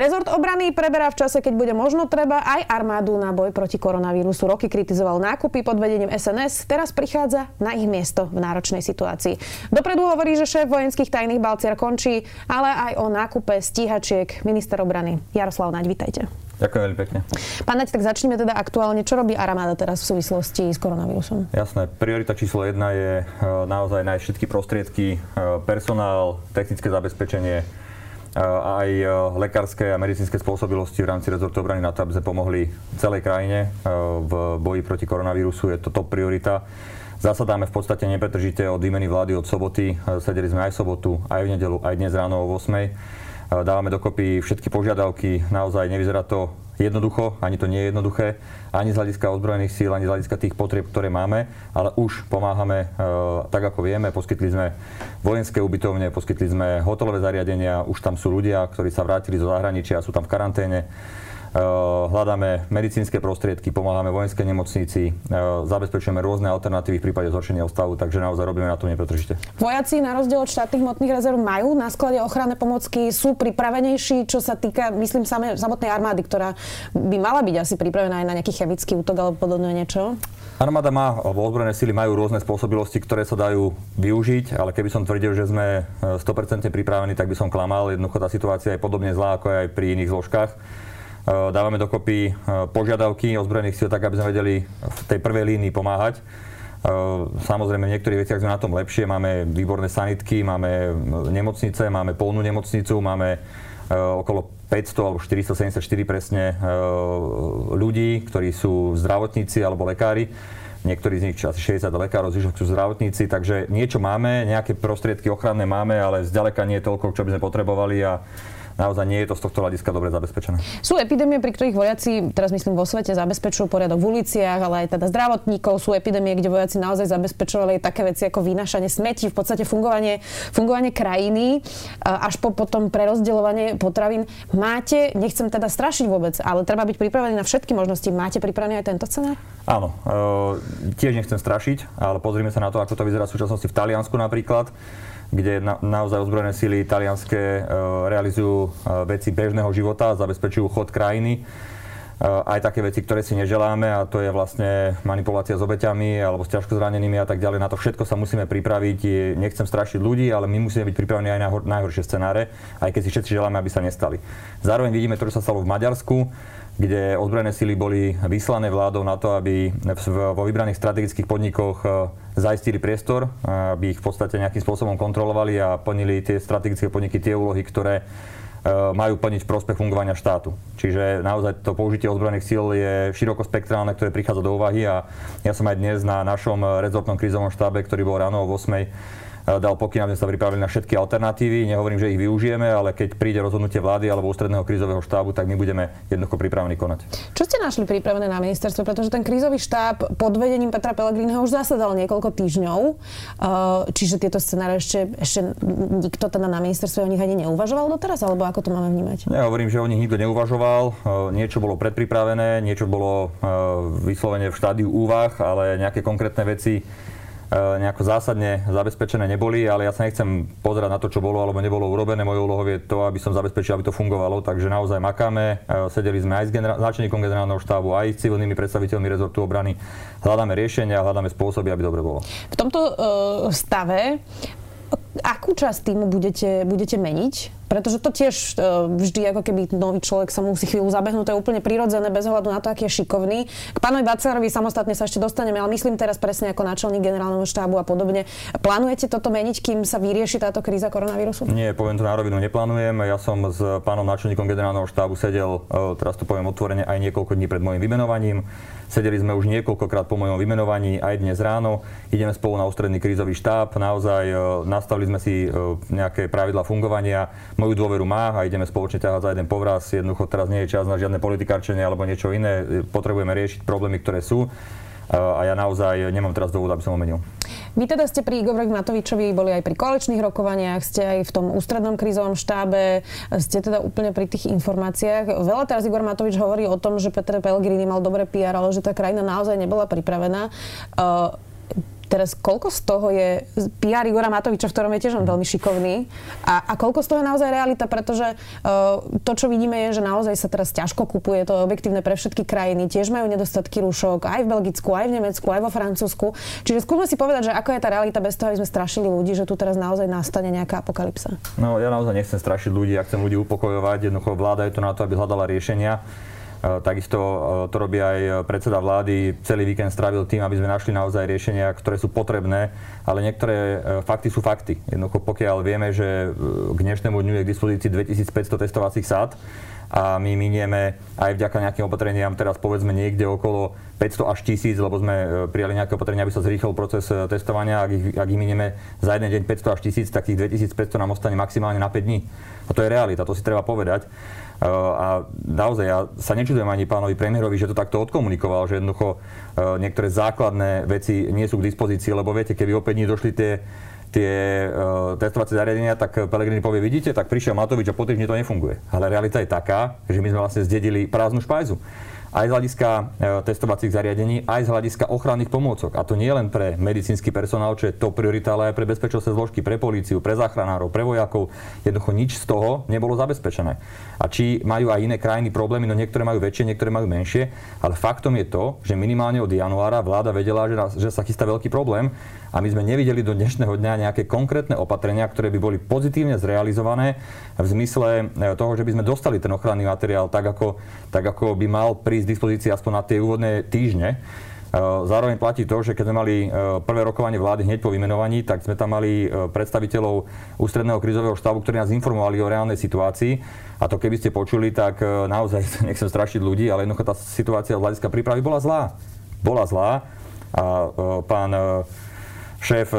Rezort obrany preberá v čase, keď bude možno treba aj armádu na boj proti koronavírusu. Roky kritizoval nákupy pod vedením SNS, teraz prichádza na ich miesto v náročnej situácii. Dopredu hovorí, že šéf vojenských tajných Balciar končí, ale aj o nákupe stíhačiek minister obrany. Jaroslav Naď, vítajte. Ďakujem veľmi pekne. Pán Naď, tak začneme teda aktuálne. Čo robí armáda teraz v súvislosti s koronavírusom? Jasné. Priorita číslo jedna je e, naozaj nájsť všetky prostriedky, e, personál, technické zabezpečenie, aj e, lekárske a medicínske spôsobilosti v rámci rezortu obrany na to, aby sme pomohli celej krajine e, v boji proti koronavírusu. Je to top priorita. Zasadáme v podstate nepretržite od výmeny vlády od soboty. E, sedeli sme aj v sobotu, aj v nedelu, aj dnes ráno o 8 dávame dokopy všetky požiadavky. Naozaj nevyzerá to jednoducho, ani to nie je jednoduché, ani z hľadiska ozbrojených síl, ani z hľadiska tých potrieb, ktoré máme, ale už pomáhame e, tak, ako vieme. Poskytli sme vojenské ubytovne, poskytli sme hotelové zariadenia, už tam sú ľudia, ktorí sa vrátili zo zahraničia a sú tam v karanténe. Eh, hľadáme medicínske prostriedky, pomáhame vojenskej nemocnici, eh, zabezpečujeme rôzne alternatívy v prípade zhoršenia stavu, takže naozaj robíme na to nepretržite. Vojaci na rozdiel od štátnych hmotných rezerv majú na sklade ochranné pomocky, sú pripravenejší, čo sa týka, myslím, same, samotnej armády, ktorá by mala byť asi pripravená aj na nejaký chemický útok alebo podobné niečo? Armáda má, alebo ozbrojené síly majú rôzne spôsobilosti, ktoré sa dajú využiť, ale keby som tvrdil, že sme 100% eh, pripravení, tak by som klamal. Jednoducho tá situácia je podobne zlá ako aj pri iných zložkách. Eh, dávame dokopy eh, požiadavky ozbrojených síl tak, aby sme vedeli v tej prvej línii pomáhať. Eh, samozrejme, v niektorých veciach sme na tom lepšie. Máme výborné sanitky, máme nemocnice, máme polnú nemocnicu, máme okolo 500 alebo 474 presne ľudí, ktorí sú zdravotníci alebo lekári. Niektorí z nich, asi 60 lekárov, zvyšok sú zdravotníci, takže niečo máme, nejaké prostriedky ochranné máme, ale zďaleka nie toľko, čo by sme potrebovali a naozaj nie je to z tohto hľadiska dobre zabezpečené. Sú epidémie, pri ktorých vojaci, teraz myslím vo svete, zabezpečujú poriadok v uliciach, ale aj teda zdravotníkov. Sú epidémie, kde vojaci naozaj zabezpečovali také veci ako vynášanie smetí, v podstate fungovanie, fungovanie krajiny až po potom prerozdeľovanie potravín. Máte, nechcem teda strašiť vôbec, ale treba byť pripravený na všetky možnosti. Máte pripravený aj tento scenár? Áno, e, tiež nechcem strašiť, ale pozrime sa na to, ako to vyzerá v súčasnosti v Taliansku napríklad kde na, naozaj ozbrojené síly talianské e, realizujú e, veci bežného života, zabezpečujú chod krajiny. E, aj také veci, ktoré si neželáme a to je vlastne manipulácia s obeťami alebo s ťažko zranenými a tak ďalej. Na to všetko sa musíme pripraviť. Nechcem strašiť ľudí, ale my musíme byť pripravení aj na najhoršie scenáre, aj keď si všetci želáme, aby sa nestali. Zároveň vidíme to, čo sa stalo v Maďarsku kde ozbrojené sily boli vyslané vládou na to, aby vo vybraných strategických podnikoch e, zaistili priestor, aby ich v podstate nejakým spôsobom kontrolovali a plnili tie strategické podniky tie úlohy, ktoré e, majú plniť prospech fungovania štátu. Čiže naozaj to použitie ozbrojených síl je širokospektrálne, ktoré prichádza do úvahy a ja som aj dnes na našom rezortnom krízovom štábe, ktorý bol ráno o 8 dal pokyn, aby sme sa pripravili na všetky alternatívy. Nehovorím, že ich využijeme, ale keď príde rozhodnutie vlády alebo ústredného krízového štábu, tak my budeme jednoducho pripravení konať. Čo ste našli pripravené na ministerstvo? Pretože ten krízový štáb pod vedením Petra Pellegriniho už zasadal niekoľko týždňov. Uh, čiže tieto scenáre ešte, ešte nikto teda na ministerstve o nich ani neuvažoval doteraz? Alebo ako to máme vnímať? Ja hovorím, že o nich nikto neuvažoval. Uh, niečo bolo predpripravené, niečo bolo vyslovene v štádiu úvah, ale nejaké konkrétne veci E, nejako zásadne zabezpečené neboli, ale ja sa nechcem pozerať na to, čo bolo alebo nebolo urobené. Mojou úlohou je to, aby som zabezpečil, aby to fungovalo, takže naozaj makáme. E, sedeli sme aj s generál- náčelníkom generálneho štábu, aj s civilnými predstaviteľmi rezortu obrany. Hľadáme riešenia, hľadáme spôsoby, aby dobre bolo. V tomto uh, stave akú časť týmu budete, budete meniť? Pretože to tiež uh, vždy ako keby nový človek sa musí chvíľu zabehnúť, to je úplne prirodzené bez ohľadu na to, aký je šikovný. K pánovi Bacerovi samostatne sa ešte dostaneme, ale myslím teraz presne ako náčelník generálneho štábu a podobne. Plánujete toto meniť, kým sa vyrieši táto kríza koronavírusu? Nie, poviem to na rovinu, neplánujem. Ja som s pánom náčelníkom generálneho štábu sedel, uh, teraz to poviem otvorene, aj niekoľko dní pred môjim vymenovaním. Sedeli sme už niekoľkokrát po mojom vymenovaní, aj dnes ráno. Ideme spolu na ústredný krízový štáb. Naozaj uh, nastavili sme si nejaké pravidla fungovania moju dôveru má a ideme spoločne ťahať za jeden povraz. Jednoducho teraz nie je čas na žiadne politikárčenie alebo niečo iné. Potrebujeme riešiť problémy, ktoré sú. a ja naozaj nemám teraz dôvod, aby som ho menil. Vy teda ste pri Igorovi Matovičovi boli aj pri koaličných rokovaniach, ste aj v tom ústrednom krízovom štábe, ste teda úplne pri tých informáciách. Veľa teraz Igor Matovič hovorí o tom, že Peter Pellegrini mal dobré PR, ale že tá krajina naozaj nebola pripravená. Uh, Teraz koľko z toho je PR Igora Matoviča, v ktorom je tiež on veľmi šikovný a, a koľko z toho je naozaj realita, pretože uh, to, čo vidíme, je, že naozaj sa teraz ťažko kupuje, to je objektívne pre všetky krajiny, tiež majú nedostatky rúšok aj v Belgicku, aj v Nemecku, aj vo Francúzsku. Čiže skúsme si povedať, že ako je tá realita bez toho, aby sme strašili ľudí, že tu teraz naozaj nastane nejaká apokalypsa. No ja naozaj nechcem strašiť ľudí, ja chcem ľudí upokojovať, jednoducho vláda je to na to, aby hľadala riešenia. E, takisto e, to robí aj predseda vlády. Celý víkend strávil tým, aby sme našli naozaj riešenia, ktoré sú potrebné, ale niektoré e, fakty sú fakty. Jednoducho pokiaľ vieme, že k dnešnému dňu je k dispozícii 2500 testovacích sád, a my minieme aj vďaka nejakým opatreniam teraz povedzme niekde okolo 500 až 1000, lebo sme prijali nejaké opatrenia, aby sa zrýchlil proces testovania. Ak ich, ak ich minieme za jeden deň 500 až 1000, tak tých 2500 nám ostane maximálne na 5 dní. A to je realita, to si treba povedať. A naozaj ja sa nečudujem ani pánovi premiérovi, že to takto odkomunikoval, že jednoducho niektoré základné veci nie sú k dispozícii, lebo viete, keby opäť dní došli tie tie uh, testovacie zariadenia, tak Pelegrini povie, vidíte, tak prišiel Matovič a po týždni to nefunguje. Ale realita je taká, že my sme vlastne zdedili prázdnu špajzu aj z hľadiska e, testovacích zariadení, aj z hľadiska ochranných pomôcok. A to nie len pre medicínsky personál, čo je to priorita, ale aj pre bezpečnostné zložky, pre políciu, pre záchranárov, pre vojakov. Jednoducho nič z toho nebolo zabezpečené. A či majú aj iné krajiny problémy, no niektoré majú väčšie, niektoré majú menšie, ale faktom je to, že minimálne od januára vláda vedela, že, nás, že sa chystá veľký problém a my sme nevideli do dnešného dňa nejaké konkrétne opatrenia, ktoré by boli pozitívne zrealizované v zmysle e, toho, že by sme dostali ten ochranný materiál tak, ako, tak, ako by mal prísť dispozícii aspoň na tie úvodné týždne. E, zároveň platí to, že keď sme mali e, prvé rokovanie vlády hneď po vymenovaní, tak sme tam mali predstaviteľov ústredného krizového štábu, ktorí nás informovali o reálnej situácii. A to keby ste počuli, tak naozaj nechcem strašiť ľudí, ale jednoducho tá situácia z hľadiska prípravy bola zlá. Bola zlá. A pán šéf e,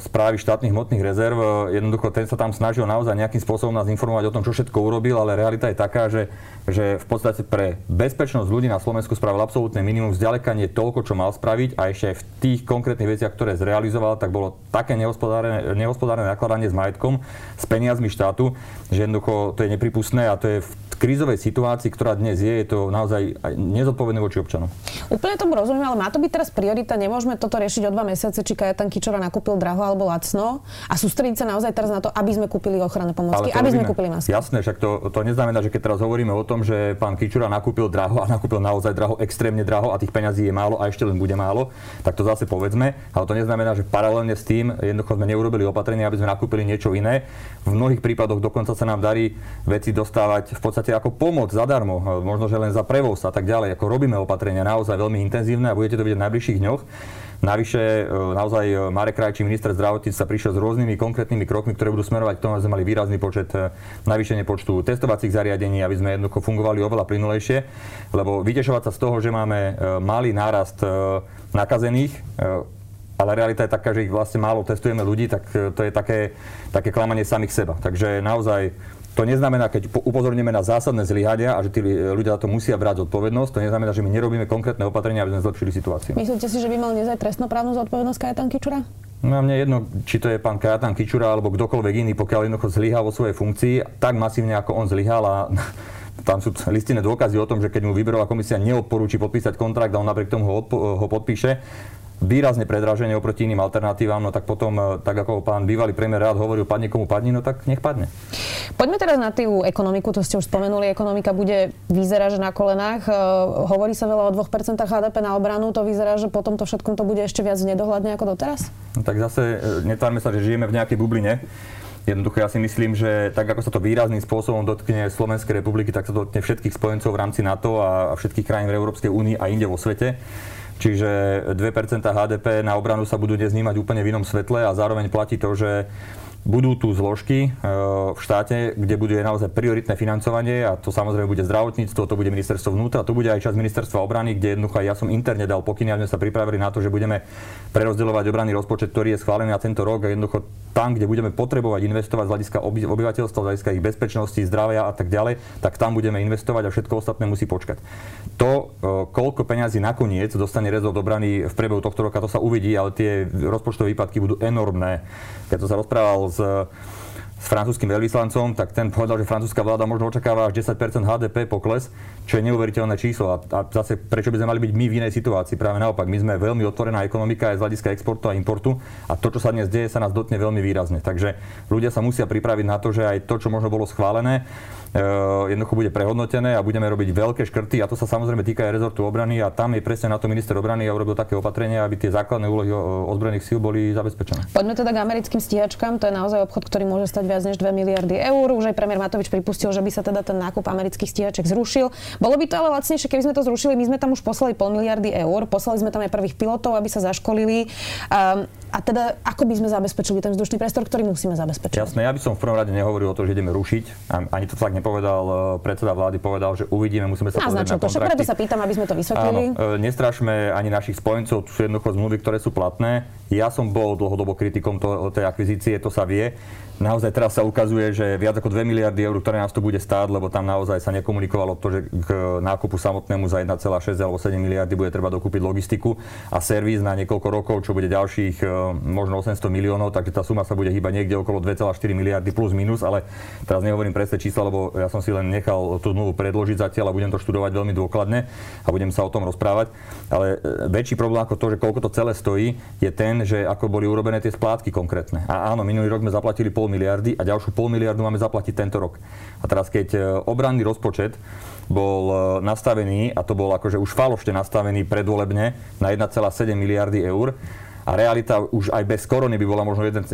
správy štátnych hmotných rezerv, e, jednoducho ten sa tam snažil naozaj nejakým spôsobom nás informovať o tom, čo všetko urobil, ale realita je taká, že, že v podstate pre bezpečnosť ľudí na Slovensku spravil absolútne minimum, vzďaleka nie toľko, čo mal spraviť a ešte aj v tých konkrétnych veciach, ktoré zrealizoval, tak bolo také nehospodárne, nakladanie s majetkom, s peniazmi štátu, že jednoducho to je nepripustné a to je v krízovej situácii, ktorá dnes je, je to naozaj nezodpovedné voči občanom. Úplne tomu rozumiem, ale má to byť teraz priorita. Nemôžeme toto riešiť o dva mesiace, či Kajetan Kičora nakúpil draho alebo lacno a sústrediť sa naozaj teraz na to, aby sme kúpili ochranné pomocky, aby robíme. sme kúpili masky. Jasné, však to, to neznamená, že keď teraz hovoríme o tom, že pán Kičura nakúpil draho a nakúpil naozaj draho, extrémne draho a tých peňazí je málo a ešte len bude málo, tak to zase povedzme. Ale to neznamená, že paralelne s tým jednoducho sme neurobili opatrenia, aby sme nakúpili niečo iné. V mnohých prípadoch dokonca sa nám darí veci dostávať v podstate ako pomoc zadarmo, možno že len za prevoz a tak ďalej. Ako robíme opatrenia naozaj veľmi intenzívne a budete to vidieť v najbližších dňoch. Navyše, e, naozaj e, Marek Krajčí, minister zdravotníctva, prišiel s rôznymi konkrétnymi krokmi, ktoré budú smerovať k tomu, aby sme mali výrazný počet e, navýšenie počtu testovacích zariadení, aby sme jednoducho fungovali oveľa plynulejšie. Lebo vytešovať sa z toho, že máme malý nárast nakazených, ale realita je taká, že ich vlastne málo testujeme ľudí, tak to je také, také klamanie samých seba. Takže naozaj to neznamená, keď upozorníme na zásadné zlyhania a že tí ľudia za to musia brať zodpovednosť, to neznamená, že my nerobíme konkrétne opatrenia, aby sme zlepšili situáciu. Myslíte si, že by mal nezaj trestnoprávnu zodpovednosť Kajetan Kičura? No mne jedno, či to je pán Kajetan Kičura alebo kdokoľvek iný, pokiaľ jednoducho zlyhal vo svojej funkcii, tak masívne ako on zlyhal a tam sú listinné dôkazy o tom, že keď mu výberová komisia neodporúči podpísať kontrakt a on napriek tomu ho, odpo- ho podpíše, výrazne predraženie oproti iným alternatívam, no tak potom, e, tak ako pán bývalý premiér rád hovoril, padne komu padne, no tak nech padne. Poďme teraz na tú ekonomiku, to ste už spomenuli, ekonomika bude, vyzerá, že na kolenách. E, hovorí sa veľa o 2% HDP na obranu, to vyzerá, že potom to všetkom to bude ešte viac nedohľadne ako doteraz? No tak zase e, netvárme sa, že žijeme v nejakej bubline. Jednoducho ja si myslím, že tak ako sa to výrazným spôsobom dotkne Slovenskej republiky, tak sa dotkne všetkých spojencov v rámci NATO a všetkých krajín v Európskej únii a inde vo svete. Čiže 2% HDP na obranu sa budú dnes vnímať úplne v inom svetle a zároveň platí to, že budú tu zložky e, v štáte, kde bude naozaj prioritné financovanie a to samozrejme bude zdravotníctvo, to bude ministerstvo vnútra, to bude aj časť ministerstva obrany, kde jednoducho ja som interne dal pokyny a sme sa pripravili na to, že budeme prerozdeľovať obranný rozpočet, ktorý je schválený na tento rok a jednoducho tam, kde budeme potrebovať investovať z hľadiska obyvateľstva, z hľadiska ich bezpečnosti, zdravia a tak ďalej, tak tam budeme investovať a všetko ostatné musí počkať. To, e, koľko peňazí nakoniec dostane rezort obrany v priebehu tohto roka, to sa uvidí, ale tie rozpočtové výpadky budú enormné. Keď som sa rozprával s s francúzským veľvyslancom, tak ten povedal, že francúzska vláda možno očakáva až 10% HDP pokles, čo je neuveriteľné číslo. A, a zase prečo by sme mali byť my v inej situácii? Práve naopak, my sme veľmi otvorená ekonomika aj z hľadiska exportu a importu a to, čo sa dnes deje, sa nás dotne veľmi výrazne. Takže ľudia sa musia pripraviť na to, že aj to, čo možno bolo schválené, jednoducho bude prehodnotené a budeme robiť veľké škrty a to sa samozrejme týka aj rezortu obrany a tam je presne na to minister obrany a urobil také opatrenia, aby tie základné úlohy ozbrojených síl boli zabezpečené. Poďme teda k americkým stíhačkám, to je naozaj obchod, ktorý môže stať viac než 2 miliardy eur. Už aj premiér Matovič pripustil, že by sa teda ten nákup amerických stíhačiek zrušil. Bolo by to ale lacnejšie, keby sme to zrušili. My sme tam už poslali pol miliardy eur, poslali sme tam aj prvých pilotov, aby sa zaškolili. Um, a teda, ako by sme zabezpečili ten vzdušný priestor, ktorý musíme zabezpečiť? Jasné, ja by som v prvom rade nehovoril o to, že ideme rušiť. Ani to tak nepovedal e, predseda vlády, povedal, že uvidíme, musíme sa pozrieť na to, kontrakty. preto sa pýtam, aby sme to vysvetlili. Áno, e, nestrašme ani našich spojencov, tu sú jednoducho zmluvy, ktoré sú platné. Ja som bol dlhodobo kritikom to, tej akvizície, to sa vie. Naozaj teraz sa ukazuje, že viac ako 2 miliardy eur, ktoré nás to bude stáť, lebo tam naozaj sa nekomunikovalo to, že k nákupu samotnému za 1,6 alebo 7 miliardy bude treba dokúpiť logistiku a servis na niekoľko rokov, čo bude ďalších e, možno 800 miliónov, takže tá suma sa bude hýbať niekde okolo 2,4 miliardy plus minus, ale teraz nehovorím presne čísla, lebo ja som si len nechal tú zmluvu predložiť zatiaľ a budem to študovať veľmi dôkladne a budem sa o tom rozprávať. Ale e, väčší problém ako to, že koľko to celé stojí, je ten, že ako boli urobené tie splátky konkrétne. A áno, minulý rok sme zaplatili pol miliardy a ďalšiu pol miliardu máme zaplatiť tento rok. A teraz keď e, obranný rozpočet bol e, nastavený, a to bol akože už falošne nastavený predvolebne na 1,7 miliardy eur, a realita už aj bez korony by bola možno 1,5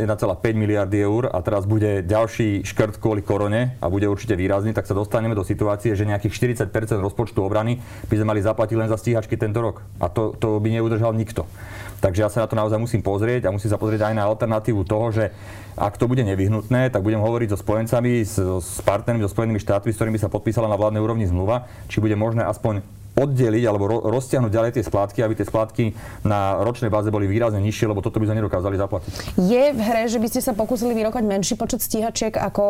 miliardy eur a teraz bude ďalší škrt kvôli korone a bude určite výrazný, tak sa dostaneme do situácie, že nejakých 40% rozpočtu obrany by sme mali zaplatiť len za stíhačky tento rok. A to, to by neudržal nikto. Takže ja sa na to naozaj musím pozrieť a musím sa pozrieť aj na alternatívu toho, že ak to bude nevyhnutné, tak budem hovoriť so spojencami, s, s partnermi, so Spojenými štátmi, s ktorými sa podpísala na vládnej úrovni zmluva, či bude možné aspoň oddeliť alebo ro- roztiahnuť ďalej tie splátky, aby tie splátky na ročnej báze boli výrazne nižšie, lebo toto by sme nedokázali zaplatiť. Je v hre, že by ste sa pokúsili vyrokovať menší počet stíhačiek, ako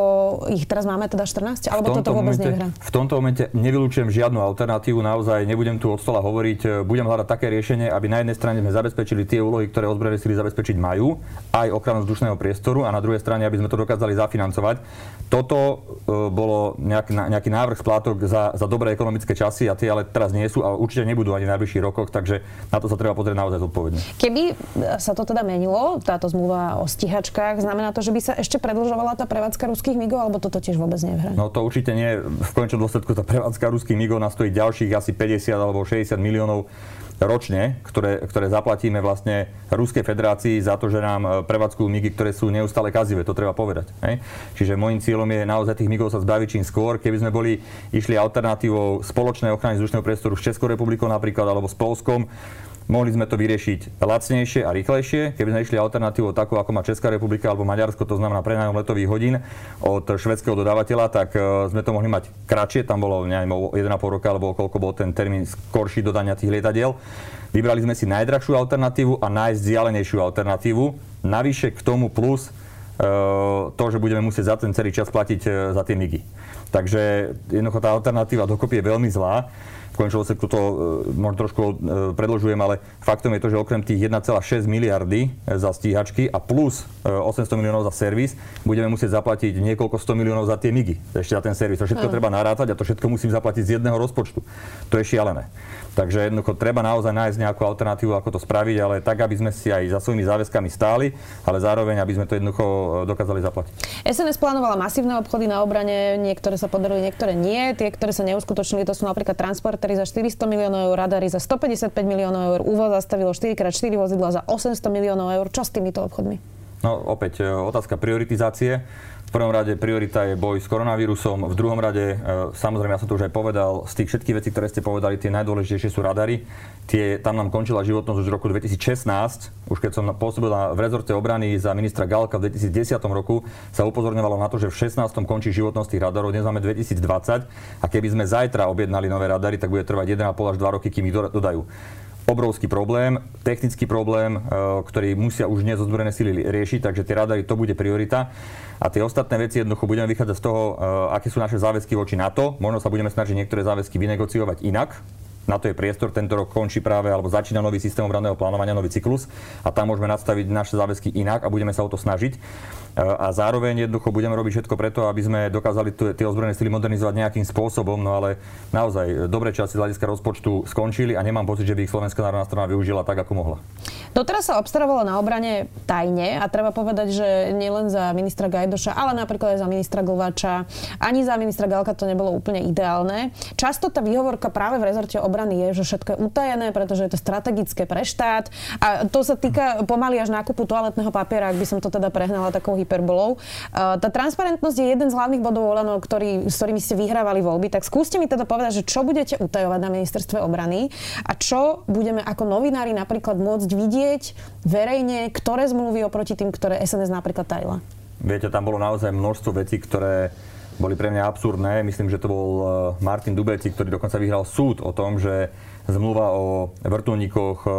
ich teraz máme, teda 14? Alebo toto vôbec momente? V tomto momente nevylučujem žiadnu alternatívu, naozaj nebudem tu od stola hovoriť, budem hľadať také riešenie, aby na jednej strane sme zabezpečili tie úlohy, ktoré ozbrojené sily zabezpečiť majú, aj ochranu vzdušného priestoru a na druhej strane, aby sme to dokázali zafinancovať. Toto e, bolo nejaký, nejaký návrh splátok za, za dobré ekonomické časy a tie ale teraz nie sú a určite nebudú ani v najbližších rokoch, takže na to sa treba pozrieť naozaj zodpovedne. Keby sa to teda menilo, táto zmluva o stíhačkách, znamená to, že by sa ešte predlžovala tá prevádzka ruských migov, alebo toto tiež vôbec nevie? No to určite nie. V konečnom dôsledku tá prevádzka ruských migov nás stojí ďalších asi 50 alebo 60 miliónov ročne, ktoré, ktoré zaplatíme vlastne Ruskej federácii za to, že nám e, prevádzkujú migy, ktoré sú neustále kazivé, to treba povedať. Hej? Čiže môjim cieľom je naozaj tých migov sa zbaviť čím skôr. Keby sme boli išli alternatívou spoločnej ochrany vzdušného priestoru s Českou republikou napríklad alebo s Polskom, Mohli sme to vyriešiť lacnejšie a rýchlejšie, keby sme išli alternatívou takú, ako má Česká republika alebo Maďarsko, to znamená prenájom letových hodín od švedského dodávateľa, tak e, sme to mohli mať kratšie, tam bolo neviem, 1,5 roka alebo koľko bol ten termín skorší dodania tých lietadiel. Vybrali sme si najdrahšiu alternatívu a najzdialenejšiu alternatívu. Navyše k tomu plus e, to, že budeme musieť za ten celý čas platiť e, za tie migy. Takže jednoducho tá alternatíva dokopy je veľmi zlá konečnom dôsledku to e, možno trošku e, predlžujem, ale faktom je to, že okrem tých 1,6 miliardy e, za stíhačky a plus 800 miliónov za servis, budeme musieť zaplatiť niekoľko 100 miliónov za tie migy, ešte za ten servis. To všetko treba narátať a to všetko musím zaplatiť z jedného rozpočtu. To je šialené. Takže jednoducho treba naozaj nájsť nejakú alternatívu, ako to spraviť, ale tak, aby sme si aj za svojimi záväzkami stáli, ale zároveň, aby sme to jednoducho dokázali zaplatiť. SNS plánovala masívne obchody na obrane, niektoré sa podarili, niektoré nie. Tie, ktoré sa neuskutočnili, to sú napríklad transportery za 400 miliónov eur, radary za 155 miliónov eur, úvoz zastavilo 4x4 vozidla za 800 miliónov eur. Čo s týmito obchodmi? No opäť e, otázka prioritizácie. V prvom rade priorita je boj s koronavírusom, v druhom rade, e, samozrejme, ja som to už aj povedal, z tých všetkých vecí, ktoré ste povedali, tie najdôležitejšie sú radary. Tie, tam nám končila životnosť už v roku 2016, už keď som pôsobil v rezorte obrany za ministra Galka v 2010 roku, sa upozorňovalo na to, že v 16. končí životnosť tých radarov, dnes máme 2020 a keby sme zajtra objednali nové radary, tak bude trvať 1,5 až 2 roky, kým ich dodajú obrovský problém, technický problém, e, ktorý musia už dnes ozbrojené síly riešiť, takže tie radary to bude priorita. A tie ostatné veci jednoducho budeme vychádzať z toho, e, aké sú naše záväzky voči NATO. Možno sa budeme snažiť niektoré záväzky vynegociovať inak, na to je priestor. Tento rok končí práve, alebo začína nový systém obranného plánovania, nový cyklus a tam môžeme nastaviť naše záväzky inak a budeme sa o to snažiť. E, a zároveň jednoducho budeme robiť všetko preto, aby sme dokázali tie ozbrojené sily modernizovať nejakým spôsobom, no ale naozaj dobré časy z hľadiska rozpočtu skončili a nemám pocit, že by ich Slovenská národná strana využila tak, ako mohla. Doteraz sa obstarávalo na obrane tajne a treba povedať, že nielen za ministra Gajdoša, ale napríklad aj za ministra Glvača, ani za ministra Galka to nebolo úplne ideálne. Často tá výhovorka práve v rezorte obrany je, že všetko je utajené, pretože je to strategické pre štát a to sa týka pomaly až nákupu toaletného papiera, ak by som to teda prehnala takou hyperbolou. Tá transparentnosť je jeden z hlavných bodov Olano, ktorý, s ktorými ste vyhrávali voľby. Tak skúste mi teda povedať, že čo budete utajovať na ministerstve obrany a čo budeme ako novinári napríklad môcť vidieť verejne, ktoré zmluvy oproti tým, ktoré SNS napríklad tajila. Viete, tam bolo naozaj množstvo vecí, ktoré boli pre mňa absurdné. Myslím, že to bol e, Martin Dubeci, ktorý dokonca vyhral súd o tom, že zmluva o vrtulníkoch e,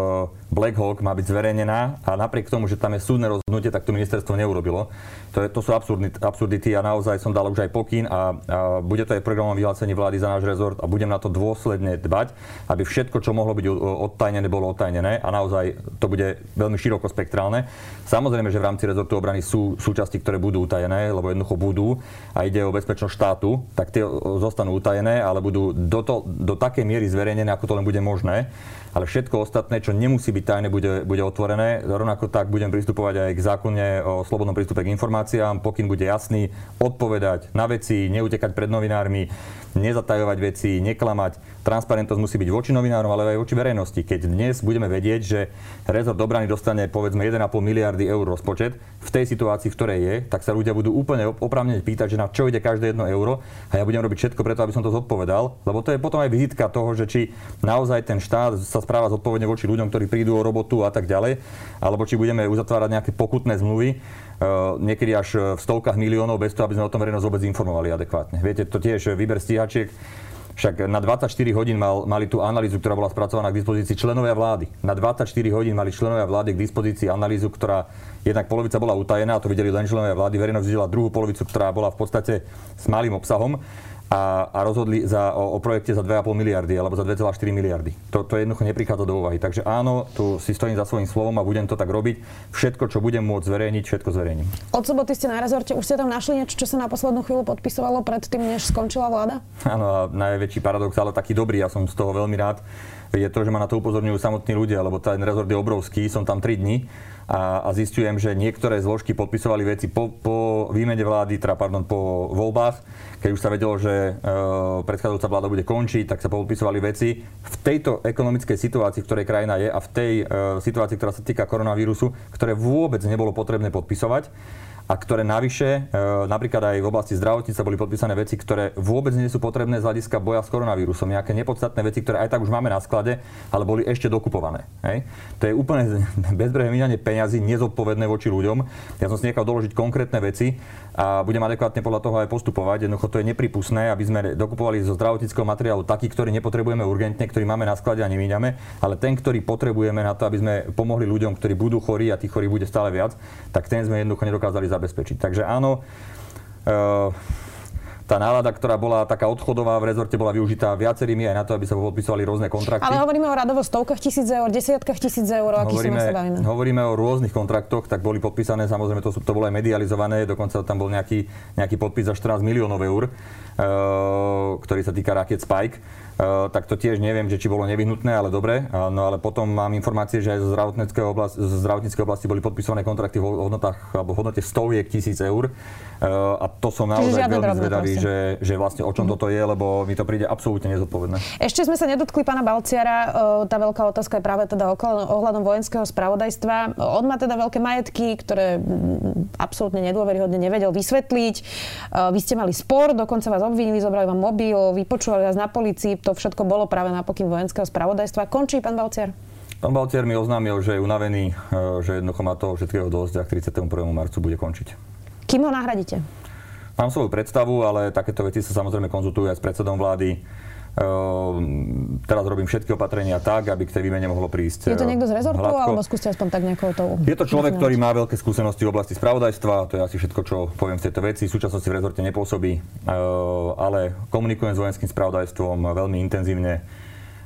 Black Hawk má byť zverejnená a napriek tomu, že tam je súdne rozhodnutie, tak to ministerstvo neurobilo. To, je, to sú absurdity a naozaj som dal už aj pokyn a, a bude to aj programom vyhlásení vlády za náš rezort a budem na to dôsledne dbať, aby všetko, čo mohlo byť odtajnené, bolo odtajnené a naozaj to bude veľmi širokospektrálne. Samozrejme, že v rámci rezortu obrany sú súčasti, ktoré budú utajené, lebo jednoducho budú a ide o bezpečnosť štátu, tak tie zostanú utajené, ale budú do, to, do takej miery zverejnené, ako to len bude možné ale všetko ostatné, čo nemusí byť tajné, bude, bude otvorené. Rovnako tak budem pristupovať aj k zákone o slobodnom prístupe k informáciám, pokým bude jasný, odpovedať na veci, neutekať pred novinármi, nezatajovať veci, neklamať. Transparentnosť musí byť voči novinárom, ale aj voči verejnosti. Keď dnes budeme vedieť, že rezort obrany dostane povedzme 1,5 miliardy eur rozpočet, v tej situácii, v ktorej je, tak sa ľudia budú úplne opravne pýtať, že na čo ide každé jedno euro a ja budem robiť všetko preto, aby som to zodpovedal, lebo to je potom aj vizitka toho, že či naozaj ten štát sa správa zodpovedne voči ľuďom, ktorí prídu o robotu a tak ďalej, alebo či budeme uzatvárať nejaké pokutné zmluvy, Uh, niekedy až v stovkách miliónov bez toho, aby sme o tom verejnosť vôbec informovali adekvátne. Viete, to tiež výber stíhačiek, však na 24 hodín mal, mali tú analýzu, ktorá bola spracovaná k dispozícii členovia vlády. Na 24 hodín mali členovia vlády k dispozícii analýzu, ktorá jednak polovica bola utajená, a to videli len členovia vlády, verejnosť videla druhú polovicu, ktorá bola v podstate s malým obsahom a, a rozhodli za, o, o projekte za 2,5 miliardy alebo za 2,4 miliardy. To, to jednoducho neprichádza do úvahy. Takže áno, tu si stojím za svojím slovom a budem to tak robiť. Všetko, čo budem môcť zverejniť, všetko zverejním. Od soboty ste na rezorte, už ste tam našli niečo, čo sa na poslednú chvíľu podpisovalo predtým, než skončila vláda? Áno, a najväčší paradox, ale taký dobrý, ja som z toho veľmi rád, je to, že ma na to upozorňujú samotní ľudia, lebo ten rezort je obrovský, som tam 3 dní a, a zistujem, že niektoré zložky podpisovali veci po, po výmene vlády, teda pardon, po voľbách, keď už sa vedelo, že e, predchádzajúca vláda bude končiť, tak sa podpisovali veci. V tejto ekonomickej situácii, v ktorej krajina je a v tej e, situácii, ktorá sa týka koronavírusu, ktoré vôbec nebolo potrebné podpisovať, a ktoré navyše, e, napríklad aj v oblasti zdravotníctva boli podpísané veci, ktoré vôbec nie sú potrebné z hľadiska boja s koronavírusom. Nejaké nepodstatné veci, ktoré aj tak už máme na sklade, ale boli ešte dokupované. Hej? To je úplne bezbrehé minanie peňazí, nezodpovedné voči ľuďom. Ja som si nechal doložiť konkrétne veci a budem adekvátne podľa toho aj postupovať. Jednoducho to je nepripustné, aby sme dokupovali zo zdravotníckého materiálu taký, ktorý nepotrebujeme urgentne, ktorý máme na sklade a nemíňame, ale ten, ktorý potrebujeme na to, aby sme pomohli ľuďom, ktorí budú chorí a tých chorí bude stále viac, tak ten sme jednoducho nedokázali zabezpečiť. Takže áno, uh, tá nálada, ktorá bola taká odchodová v rezorte, bola využitá viacerými aj na to, aby sa podpisovali rôzne kontrakty. Ale hovoríme o radovo stovkách tisíc eur, desiatkách tisíc eur, aký hovoríme, sa bavíme. Hovoríme o rôznych kontraktoch, tak boli podpísané, samozrejme to, to bolo aj medializované, dokonca tam bol nejaký, nejaký podpis za 14 miliónov eur. ktorý sa týka raket Spike tak to tiež neviem, že či bolo nevyhnutné, ale dobre. No ale potom mám informácie, že aj zo zdravotníckej oblasti, zo zdravotníckej oblasti boli podpisované kontrakty v hodnotách alebo v hodnote stoviek tisíc eur. Eh, a to som naozaj veľmi zvedavý, že, že vlastne o čom mm. toto je, lebo mi to príde absolútne nezodpovedné. Ešte sme sa nedotkli pána Balciara. Eh, tá veľká otázka je práve teda ohľadom vojenského spravodajstva. On má teda veľké majetky, ktoré absolútne nedôveryhodne nevedel vysvetliť. Vy ste mali spor, dokonca vás obvinili, zobrali vám mobil, vypočúvali vás na policii to všetko bolo práve na pokyn vojenského spravodajstva. Končí pán Balciar? Pán Balciar mi oznámil, že je unavený, e, že jednoducho má toho všetkého dosť a k 31. marcu bude končiť. Kým ho nahradíte? Mám svoju predstavu, ale takéto veci sa samozrejme konzultujú aj s predsedom vlády teraz robím všetky opatrenia tak, aby k tej výmene mohlo prísť. Je to niekto z rezortu, hladko. alebo skúste aspoň tak nejako to Je to človek, ktorý má veľké skúsenosti v oblasti spravodajstva, to je asi všetko, čo poviem v tejto veci. V súčasnosti v rezorte nepôsobí, ehm, ale komunikujem s vojenským spravodajstvom veľmi intenzívne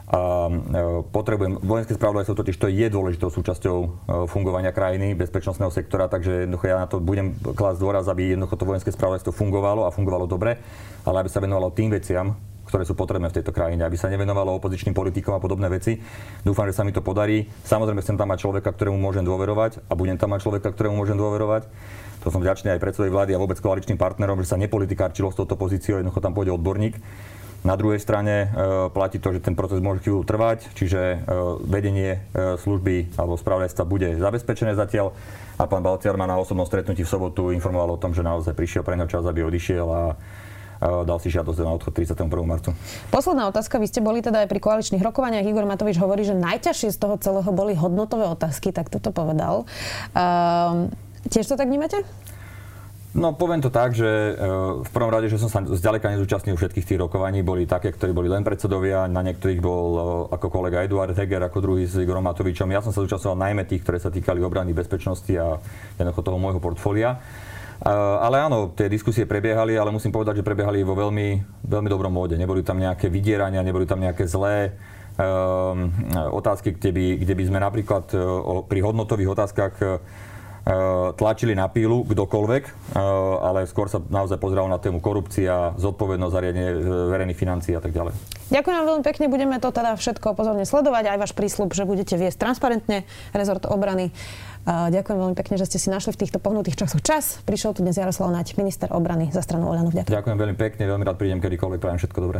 a ehm, potrebujem, vojenské spravodajstvo totiž to je dôležitou súčasťou fungovania krajiny, bezpečnostného sektora, takže jednoducho ja na to budem klásť dôraz, aby jednoducho to vojenské spravodajstvo fungovalo a fungovalo dobre, ale aby sa venovalo tým veciam, ktoré sú potrebné v tejto krajine, aby sa nevenovalo opozičným politikom a podobné veci. Dúfam, že sa mi to podarí. Samozrejme, chcem tam mať človeka, ktorému môžem dôverovať a budem tam mať človeka, ktorému môžem dôverovať. To som vďačný aj predsedovej vlády a vôbec koaličným partnerom, že sa nepolitikárčilo s touto pozíciou, jednoducho tam pôjde odborník. Na druhej strane e, platí to, že ten proces môže chvíľu trvať, čiže e, vedenie e, služby alebo spravodajstva bude zabezpečené zatiaľ a pán Balciar ma na osobnom stretnutí v sobotu informoval o tom, že naozaj prišiel pre neho čas, aby odišiel a dal si žiadosť na odchod 31. marcu. Posledná otázka. Vy ste boli teda aj pri koaličných rokovaniach. Igor Matovič hovorí, že najťažšie z toho celého boli hodnotové otázky, tak toto povedal. Uh, tiež to tak vnímate? No poviem to tak, že e, v prvom rade, že som sa zďaleka nezúčastnil všetkých tých rokovaní, boli také, ktorí boli len predsedovia, na niektorých bol e, ako kolega Eduard Heger, ako druhý s Igorom Matovičom. Ja som sa zúčastňoval najmä tých, ktoré sa týkali obrany bezpečnosti a jednoducho toho môjho portfólia. Ale áno, tie diskusie prebiehali, ale musím povedať, že prebiehali vo veľmi, veľmi dobrom móde. Neboli tam nejaké vydierania, neboli tam nejaké zlé um, otázky, kde by, kde by sme napríklad uh, pri hodnotových otázkach tlačili na pílu kdokoľvek, uh, ale skôr sa naozaj pozeralo na tému korupcia, zodpovednosť za riadenie verejných financií a tak ďalej. Ďakujem vám veľmi pekne, budeme to teda všetko pozorne sledovať, aj váš prísľub, že budete viesť transparentne rezort obrany. Ďakujem veľmi pekne, že ste si našli v týchto pohnutých časoch čas. Prišiel tu dnes Jaroslav Naď, minister obrany za stranu Oľano. Ďakujem. Ďakujem veľmi pekne, veľmi rád prídem kedykoľvek, prajem všetko dobré.